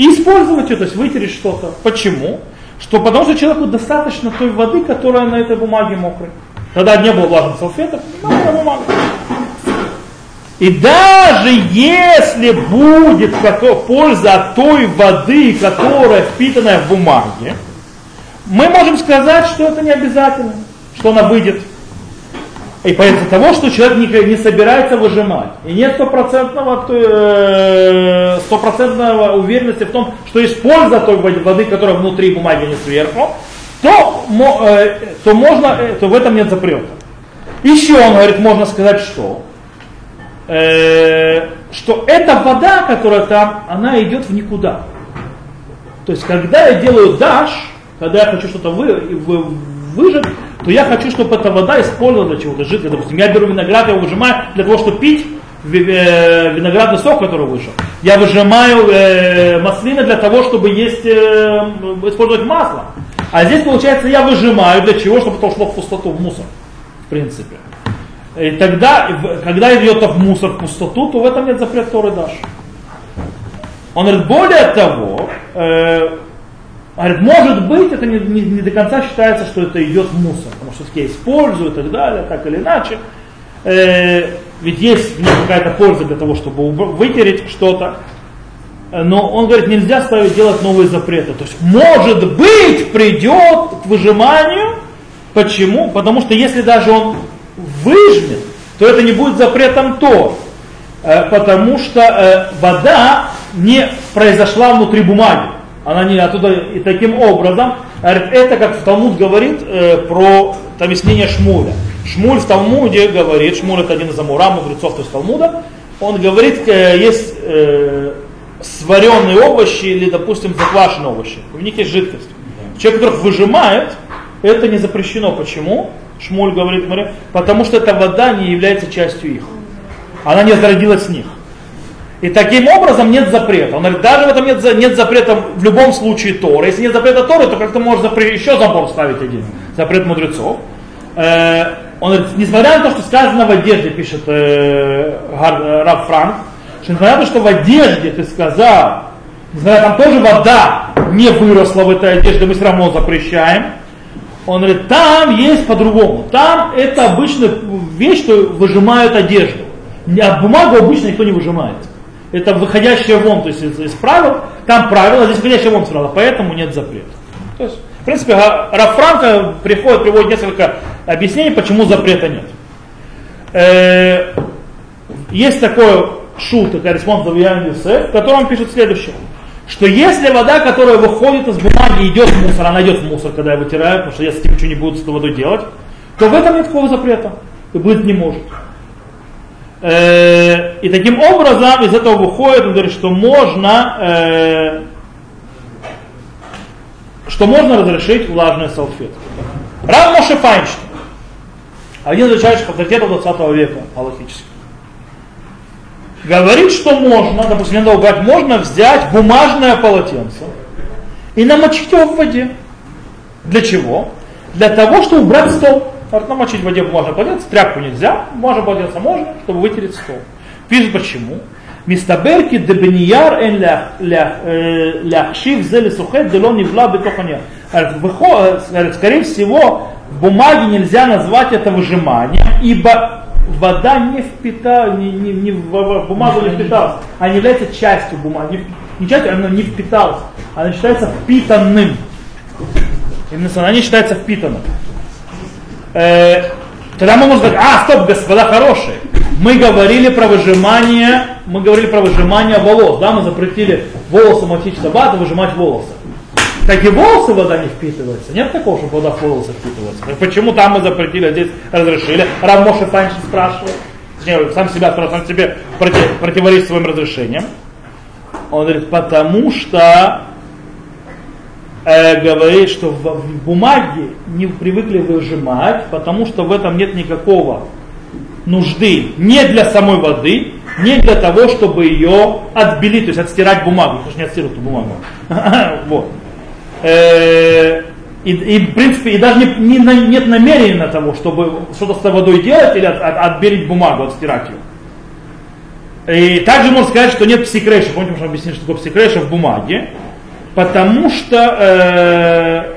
и использовать ее, то есть вытереть что-то. Почему? Что потому что человеку достаточно той воды, которая на этой бумаге мокрой. Тогда не было влажных салфеток, мокрая бумага. И даже если будет польза от той воды, которая впитанная в бумаге, мы можем сказать, что это не обязательно, что она выйдет и из-за того, что человек не, не собирается выжимать, и нет стопроцентного, э, стопроцентного уверенности в том, что есть польза той воды, которая внутри бумаги, а не сверху, то, э, то, можно, э, то в этом нет запрета. Еще он говорит, можно сказать, что, что эта вода, которая там, она идет в никуда. То есть, когда я делаю даш, когда я хочу что-то вы, вы, выжать, то я хочу, чтобы эта вода использовалась для чего-то жидкого. Допустим, я беру виноград, я его выжимаю для того, чтобы пить э, виноградный сок, который вышел. Я выжимаю э, маслины для того, чтобы есть, э, использовать масло. А здесь, получается, я выжимаю для чего? Чтобы это ушло в пустоту, в мусор, в принципе. И тогда, когда идет в мусор, в пустоту, то в этом нет запрета Торы Даш. Он говорит, более того, э, Говорит, может быть, это не, не, не до конца считается, что это идет мусор, потому что все используют и так далее, так или иначе. Э, ведь есть нем какая-то польза для того, чтобы вытереть что-то. Но он говорит, нельзя ставить делать новые запреты. То есть, может быть, придет к выжиманию. Почему? Потому что если даже он выжмет, то это не будет запретом то. Э, потому что э, вода не произошла внутри бумаги она не оттуда, и таким образом, это как в Талмуд говорит э, про объяснение Шмуля. Шмуль в Талмуде говорит, Шмуль это один из Амура, мудрецов, то Талмуда, он говорит, э, есть э, сваренные овощи или, допустим, заквашенные овощи, в них есть жидкость. Человек, которых выжимает, это не запрещено. Почему? Шмуль говорит, потому что эта вода не является частью их. Она не зародилась с них. И таким образом нет запрета. Он говорит, даже в этом нет, нет запрета в любом случае Тора. Если нет запрета Торы, то как-то можно еще забор ставить один. Запрет мудрецов. Э, он говорит, несмотря на то, что сказано в одежде, пишет э, Раб Франк, что несмотря на то, что в одежде ты сказал, несмотря там тоже вода не выросла в этой одежде, мы все равно запрещаем. Он говорит, там есть по-другому. Там это обычная вещь, что выжимают одежду. А бумагу обычно никто не выжимает это выходящее вон, то есть из, из правил, там правила, здесь выходящее вон правила, поэтому нет запрета. То есть, в принципе, Рафранко приходит, приводит несколько объяснений, почему запрета нет. Э, есть такой שו"ת, такая респонса в котором пишет следующее, что если вода, которая выходит из бумаги, идет в мусор, она идет в мусор, когда я вытираю, потому что я с этим ничего не буду с этой водой делать, то в этом нет такого запрета. И быть не может. Э, и таким образом из этого выходит, он говорит, что можно, э, что можно разрешить влажные салфетки. Рав Моше Файнштейн, один из величайших авторитетов 20 века, аллахических. Говорит, что можно, допустим, надо убрать, можно взять бумажное полотенце и намочить его в воде. Для чего? Для того, чтобы убрать стол. Может, намочить «Ну, в воде можно полотенце, тряпку нельзя, можно полотенце можно, чтобы вытереть стол. Пишет почему. Мистаберки дебенияр эн ляхшив э, зели сухет дело не вла бетоханья. Скорее всего, в бумаге нельзя назвать это выжиманием, ибо вода не впитала, не, не, не в, в бумагу не впиталась, а не является частью бумаги. Не, не частью, она не впиталась, она считается впитанным. Именно она не считается впитанным. Э, тогда мы можем сказать, а, стоп, господа хорошие, мы говорили про выжимание, мы говорили про выжимание волос, да, мы запретили волосы мочить шаббат и выжимать волосы. Так и волосы вода не впитывается. Нет такого, что вода в волосы впитывается. Почему там мы запретили, а здесь разрешили? Рамоша Панчин спрашивает. Точнее, сам себя сам себе против, противоречит своим разрешением. Он говорит, потому что э, говорит, что в, бумаге не привыкли выжимать, потому что в этом нет никакого нужды не для самой воды, не для того, чтобы ее отбелить, то есть отстирать бумагу, потому что не отстирывают эту бумагу. вот. Э, и, и, в принципе, и даже не, не, нет намерения того, чтобы что-то с водой делать или от, от, отбелить бумагу, отстирать ее. И также можно сказать, что нет псикрейша. Помните, что объяснили, что такое псикрейша в бумаге. Потому что э,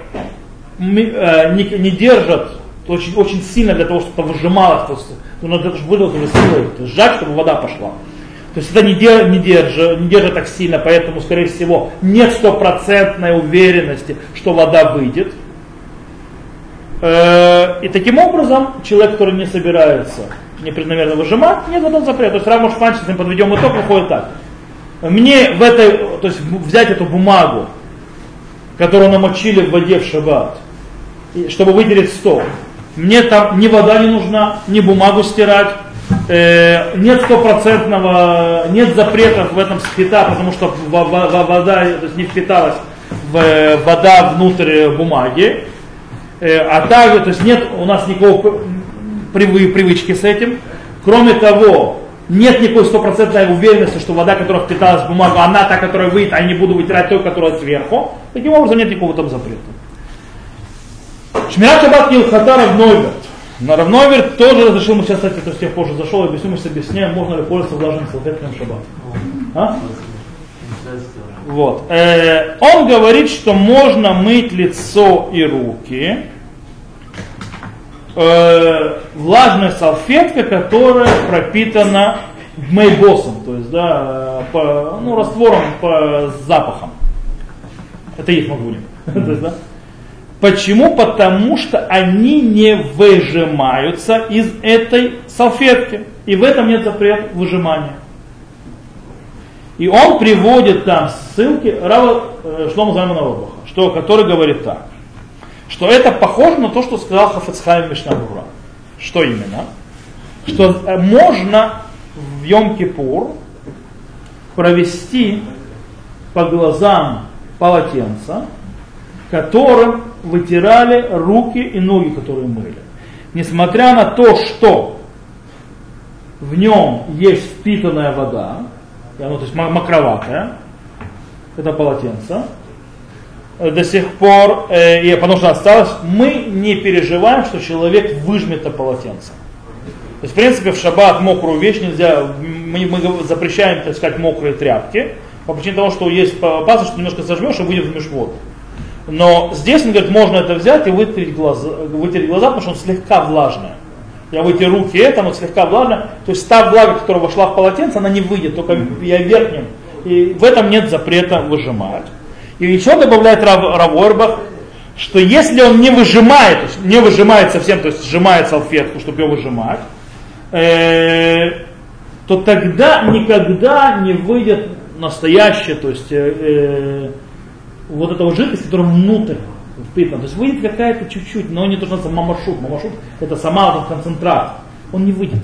э, не, не держат очень, очень сильно для того, чтобы это выжималось. То есть, ну, надо выдать уже силой, сжать, чтобы вода пошла. То есть это не, дер, не, держит, не держит так сильно, поэтому, скорее всего, нет стопроцентной уверенности, что вода выйдет. Э, и таким образом, человек, который не собирается непреднамеренно выжимать, нет этого запрета. То есть Рамош Панчин, подведем итог, выходит так. Мне в этой, то есть взять эту бумагу, которую намочили в воде в шаббат, чтобы вытереть стол. Мне там ни вода не нужна, ни бумагу стирать, э, нет стопроцентного, нет запретов в этом спита, потому что вода то есть не впиталась в, вода внутрь бумаги. Э, а также, то есть нет у нас никакого привычки с этим. Кроме того, нет никакой стопроцентной уверенности, что вода, которая впиталась в бумагу, она та, которая выйдет, а не буду вытирать той, которая сверху. Таким образом нет никакого там запрета. Шмират Шаббат Килхата Равнойберт. На Равнойберт тоже разрешил, мы сейчас, кстати, то есть я позже зашел, объясню, мы сейчас объясняем, можно ли пользоваться влажным салфетками Шаббат. А? Вот. Э, он говорит, что можно мыть лицо и руки э, влажной салфеткой, которая пропитана мейбосом, то есть да, по, ну, раствором по запахам. Это их могу да? Почему? Потому что они не выжимаются из этой салфетки. И в этом нет запрета выжимания. И он приводит там ссылки Рава э, Шлома Займана Робаха, что, который говорит так, что это похоже на то, что сказал Хафацхайм Мишнабура. Что именно? Что э, можно в Йом-Кипур провести по глазам полотенца, которым вытирали руки и ноги, которые мыли. Несмотря на то, что в нем есть впитанная вода, ну, то есть мокроватая, это полотенце, до сих пор, э, и потому что осталось, мы не переживаем, что человек выжмет это полотенце. То есть, в принципе, в шаббат мокрую вещь нельзя, мы, мы запрещаем, так сказать, мокрые тряпки, по причине того, что есть опасность, что немножко сожмешь и выйдет в межвод. Но здесь, он говорит, можно это взять и вытереть глаза, вытереть глаза, потому что он слегка влажная. Я вытер руки, это, но слегка влажная. То есть та влага, которая вошла в полотенце, она не выйдет, только я верхним. И в этом нет запрета выжимать. И еще добавляет Рав, Рав что если он не выжимает, то есть не выжимает совсем, то есть сжимает салфетку, чтобы ее выжимать, э, то тогда никогда не выйдет настоящее, то есть э, э вот эта вот жидкость, которая внутрь впитана. То есть выйдет какая-то чуть-чуть, но не то, что называется мамашут. Мамашут это сама вот концентрат. Он не выйдет.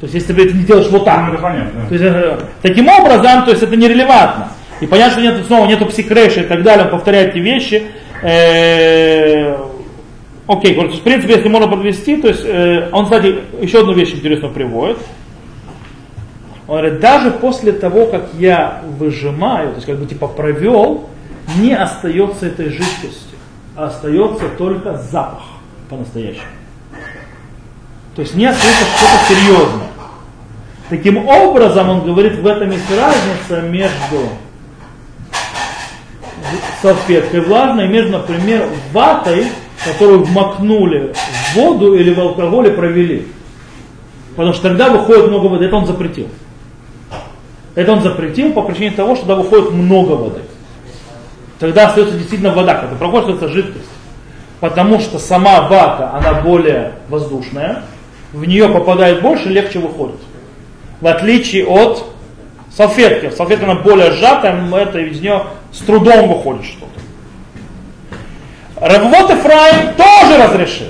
То есть если ты это не делаешь вот так. Ну, понятно. То есть, э, таким образом, то есть это нерелевантно. И понятно, что нет, снова нету псикрэша и так далее, он повторяет эти вещи. Э, Окей, okay, в принципе, если можно подвести, то есть э, он, кстати, еще одну вещь интересную приводит. Он говорит, даже после того, как я выжимаю, то есть как бы типа провел, не остается этой жидкости, а остается только запах по-настоящему. То есть не остается что-то серьезное. Таким образом, он говорит, в этом есть разница между салфеткой влажной, между, например, ватой, которую вмакнули в воду или в алкоголь и провели. Потому что тогда выходит много воды. Это он запретил. Это он запретил по причине того, что тогда выходит много воды. Тогда остается действительно вода, когда проходит это жидкость. Потому что сама вата, она более воздушная, в нее попадает больше, легче выходит. В отличие от салфетки. Салфетка она более сжатая, это из нее с трудом выходит что-то. Равот Ефраим тоже разрешил.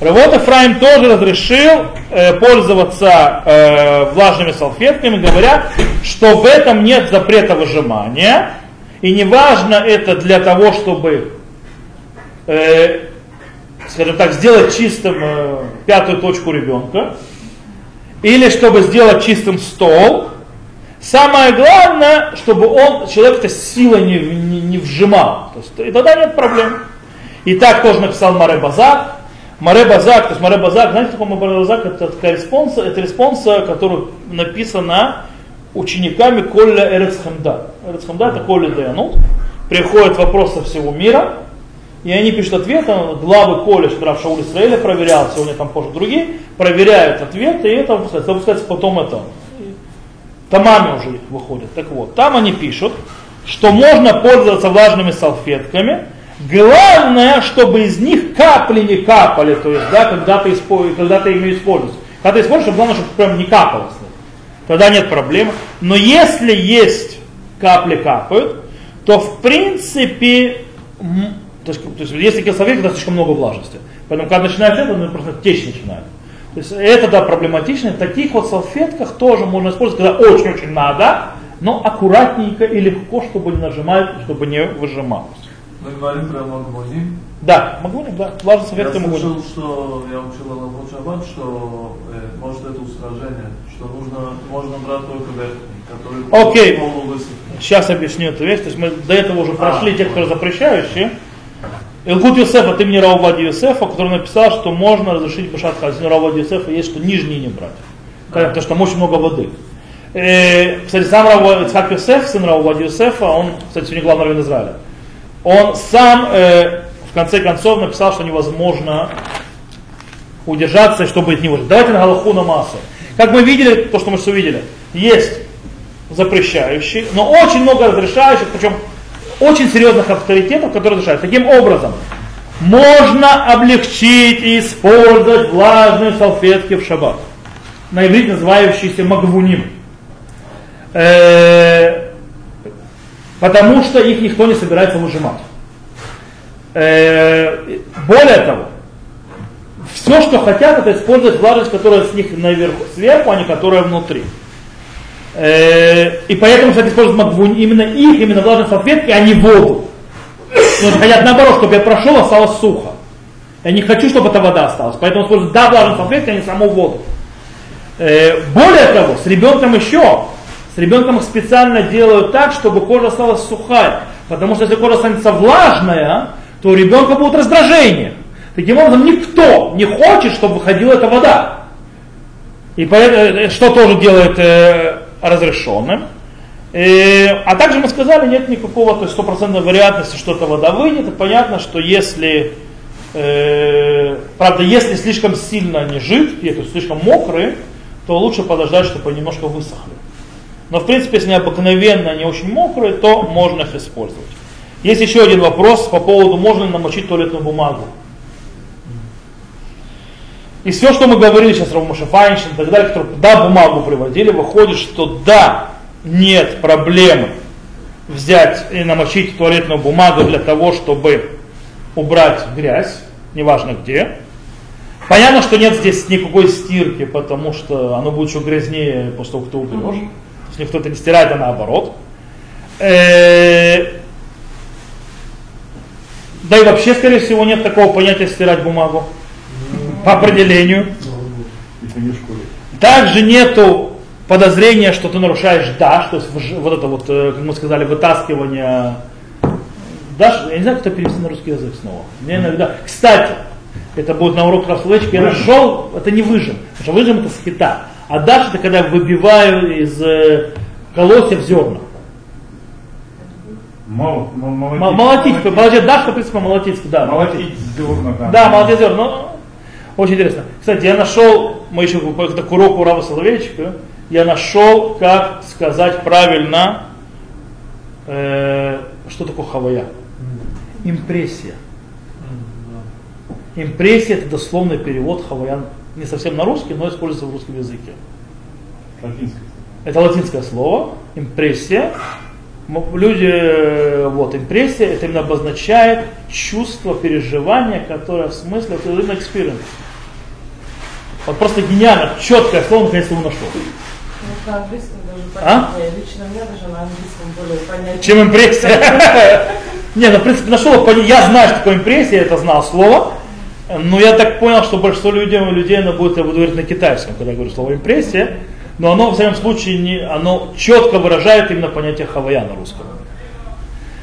Равот Ефраим тоже разрешил э, пользоваться э, влажными салфетками, говоря, что в этом нет запрета выжимания, и неважно это для того, чтобы, э, скажем так, сделать чистым э, пятую точку ребенка, или чтобы сделать чистым стол, Самое главное, чтобы он, человек это силой не, не, не вжимал. То есть, и тогда нет проблем. И так тоже написал Маре Базак. Маре Базак, то есть Маре Базак, знаете, такой Маре Базак, это такая респонса, это респонса, которая написана учениками Колель Эрец Хемда. Эрец Хемда это Колель דיינות. Приходят вопросы со всего мира, и они пишут ответы, главы Колеля, что Рав Шауль Исраэля проверял, сегодня там позже другие, проверяют ответы, и это выпускается. выпускается потом это томами уже выходят. Так вот, там они пишут, что можно пользоваться влажными салфетками, главное, чтобы из них капли не капали, то есть, да, когда ты, использ... когда ты ими используешь. Когда ты используешь, главное, чтобы прям не капало Тогда нет проблем. Но если есть капли капают, то в принципе, то есть, то есть если такие салфетки, то слишком много влажности. Поэтому когда начинается это, ну, просто течь начинает. То есть это да проблематично. В таких вот салфетках тоже можно использовать, когда очень-очень надо, но аккуратненько и легко, чтобы не нажимать, чтобы не выжималось. Мы говорим про магнозин. Да, магнозин, да. Влажная салфетка Я слышал, что я учил Аллаху Шаббат, что э, может это устражение, что нужно, можно брать только верхний, который Окей. Сейчас объясню эту вещь. То есть мы до этого уже прошли а, те, которые запрещающие. Илкут Юсефа, ты мне Раувади Юсефа, который написал, что можно разрешить Башат Хазин Раувади Юсефа, есть что нижние не брать. Потому что там очень много воды. И, кстати, сам Рав Ицхак Юсеф, сын Раувади Юсефа, он, кстати, сегодня главный раввин Израиля, он сам э, в конце концов написал, что невозможно удержаться, чтобы от него. Давайте на Галаху на массу. Как мы видели, то, что мы все увидели, есть запрещающие, но очень много разрешающих, причем очень серьезных авторитетов, которые решают. Таким образом, можно облегчить и использовать влажные салфетки в шаббат. На иврите называющиеся магвуним. Э, потому что их никто не собирается выжимать. Э, более того, все, что хотят, это использовать влажность, которая с них наверху, сверху, а не которая внутри. Э, и поэтому, кстати, используют магвунь именно их, именно влажные салфетки, а не воду. Но хотят наоборот, чтобы я прошел, осталось сухо. Я не хочу, чтобы эта вода осталась. Поэтому используют да, влажные салфетки, а не саму воду. Э, более того, с ребенком еще. С ребенком их специально делают так, чтобы кожа осталась сухая. Потому что если кожа останется влажная, то у ребенка будет раздражение. Таким образом, никто не хочет, чтобы выходила эта вода. И поэтому, э, что тоже делает разрешенным. И, а также мы сказали, нет никакого, то есть стопроцентной вероятности, что эта вода выйдет. И понятно, что если, э, правда, если слишком сильно они жидкие, то есть слишком мокрые, то лучше подождать, чтобы они немножко высохли. Но в принципе, если они обыкновенно, они очень мокрые, то можно их использовать. Есть еще один вопрос по поводу, можно ли намочить туалетную бумагу. И все, что мы говорили сейчас, Равмаша Файншин и так далее, которые да, бумагу приводили, выходит, что да, нет проблемы взять и намочить туалетную бумагу для того, чтобы убрать грязь, неважно где. Понятно, что нет здесь никакой стирки, потому что оно будет еще грязнее после того, как ты уберешь. То есть никто это не стирает, а наоборот. Э, Да и вообще, скорее всего, нет такого понятия стирать бумагу. По определению. Это. Также нету подозрения, что ты нарушаешь даш, то есть вот это вот, э, как мы сказали, вытаскивание даш. Я не знаю, кто перевести на русский язык снова. Мне иногда. Кстати, это будет на урок словечки. Я нашел, это не выжим, потому что выжим это скита. А даш это когда выбиваю из э, колосьев зерна. Мол- мол- молотить. Молотить, молотить, даш, в принципе, молотить, да. Молотить зерна, да. Да, зерна. Очень интересно. Кстати, я нашел, мы еще по к уроку Рава Соловейчика, я нашел, как сказать правильно, э, что такое хавая. Импрессия. Импрессия это дословный перевод хаваян, не совсем на русский, но используется в русском языке. Латинское. Это латинское слово, импрессия. Люди, э, вот, импрессия, это именно обозначает чувство, переживание, которое в смысле, это именно experience. Вот просто гениально, четкое слово, наконец-то его нашел. Ну, на А? понятнее. Лично мне даже на английском более понятнее. Чем импрессия. Не, ну, в принципе, нашел, я знаю, что такое импрессия, это знал слово, но я так понял, что большинство людей, людей оно будет, я буду говорить на китайском, когда я говорю слово импрессия, но оно, в всяком случае, не, оно четко выражает именно понятие хавая на русском.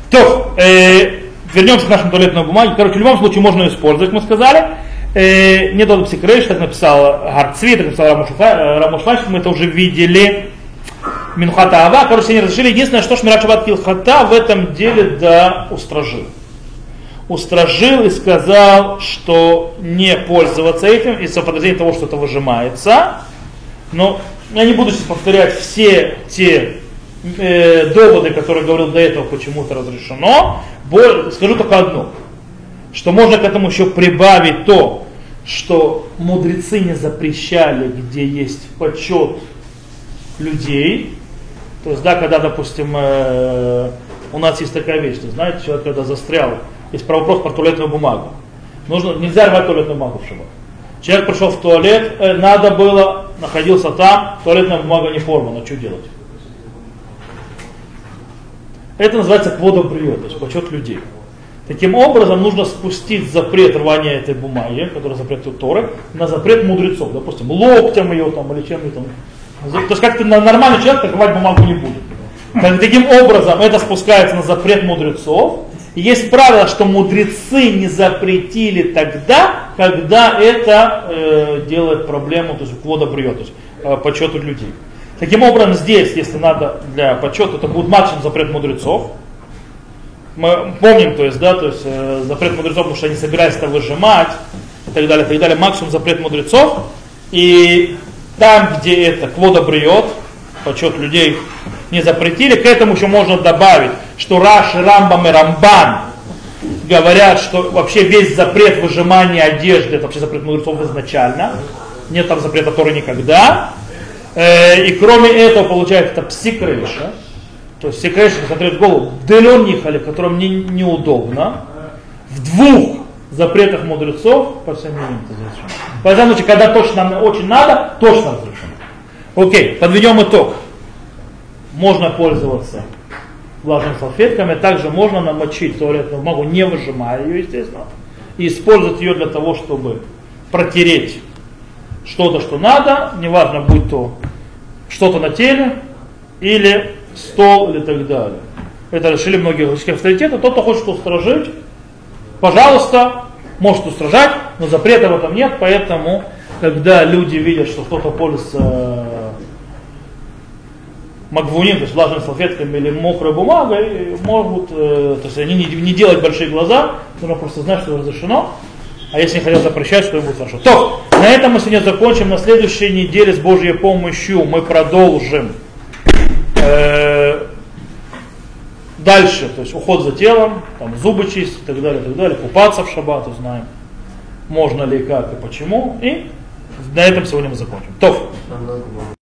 То, э, вернемся к нашему туалетной бумаге. Короче, в любом случае можно использовать, мы сказали. Э, не дал псикрейш, так написал Гарцви, так написал Рамушвач, мы это уже видели. Минхата Ава, короче, они разрешили. Единственное, что Шмират Шаббат Килхата в этом деле да устражил. Устражил и сказал, что не пользоваться этим из-за подозрения того, что это выжимается. Но я не буду сейчас повторять все те э, доводы, которые говорил до этого, почему это разрешено. Скажу только одно, что можно к этому еще прибавить то, что мудрецы не запрещали, где есть почет людей. То есть, да, когда, допустим, э, у нас есть такая вещь, что, знаете, человек, когда застрял, есть про вопрос про туалетную бумагу. Нужно, нельзя рвать туалетную бумагу в шаббат. Человек пришел в туалет, э, надо было, находился там, туалетная бумага не порвана, что делать? Это называется кводобриот, то есть почет людей. Таким образом, нужно спустить запрет рвания этой бумаги, который запрет Торы, на запрет мудрецов. Допустим, локтем ее там или чем-то там. То есть как-то нормальный человек так рвать бумагу не будет. Так, таким образом, это спускается на запрет мудрецов. Есть правило, что мудрецы не запретили тогда, когда это э, делает проблему, то есть квода бриот, то есть э, почету людей. Таким образом, здесь, если надо для почета, это будет максимум запрет мудрецов. Мы помним, то есть, да, то есть э, запрет мудрецов, потому что они собираются это выжимать и так далее, и так далее, максимум запрет мудрецов. И там, где это квода бриот, почет людей не запретили, к этому еще можно добавить, что Раши, Рамбам и Рамбан говорят, что вообще весь запрет выжимания одежды, это вообще запрет мудрецов изначально, нет там запрета Торы никогда. Э, И кроме этого, получается, это псикрейша, то есть псикрейша, смотреть голову, делен нихали, которым не, неудобно, в двух запретах мудрецов, по всем мнениям, это разрешено. Поэтому, когда точно нам очень надо, точно разрешено. Окей, подведем итог. Можно пользоваться влажными салфетками, также можно намочить туалетную бумагу, не выжимая ее, естественно, и использовать ее для того, чтобы протереть что-то, что надо, неважно, будь то что-то на теле, или стол, или так далее. Это решили многие авторитеты. Тот, кто хочет устражить, пожалуйста, может устражать, но запрета в этом нет, поэтому, когда люди видят, что кто-то пользуется э, магвунин, то есть влажными салфетками или мокрой бумагой, могут, э, то есть они не, не делать большие глаза, нужно просто знать, что разрешено, а если не хотят запрещать, что им будет хорошо. То, на этом мы сегодня закончим. На следующей неделе с Божьей помощью мы продолжим дальше, то есть уход за телом, там, зубы чистить и так далее, так далее, купаться в шаббат, узнаем, можно ли, как и почему. И на этом сегодня мы закончим. То. Однако,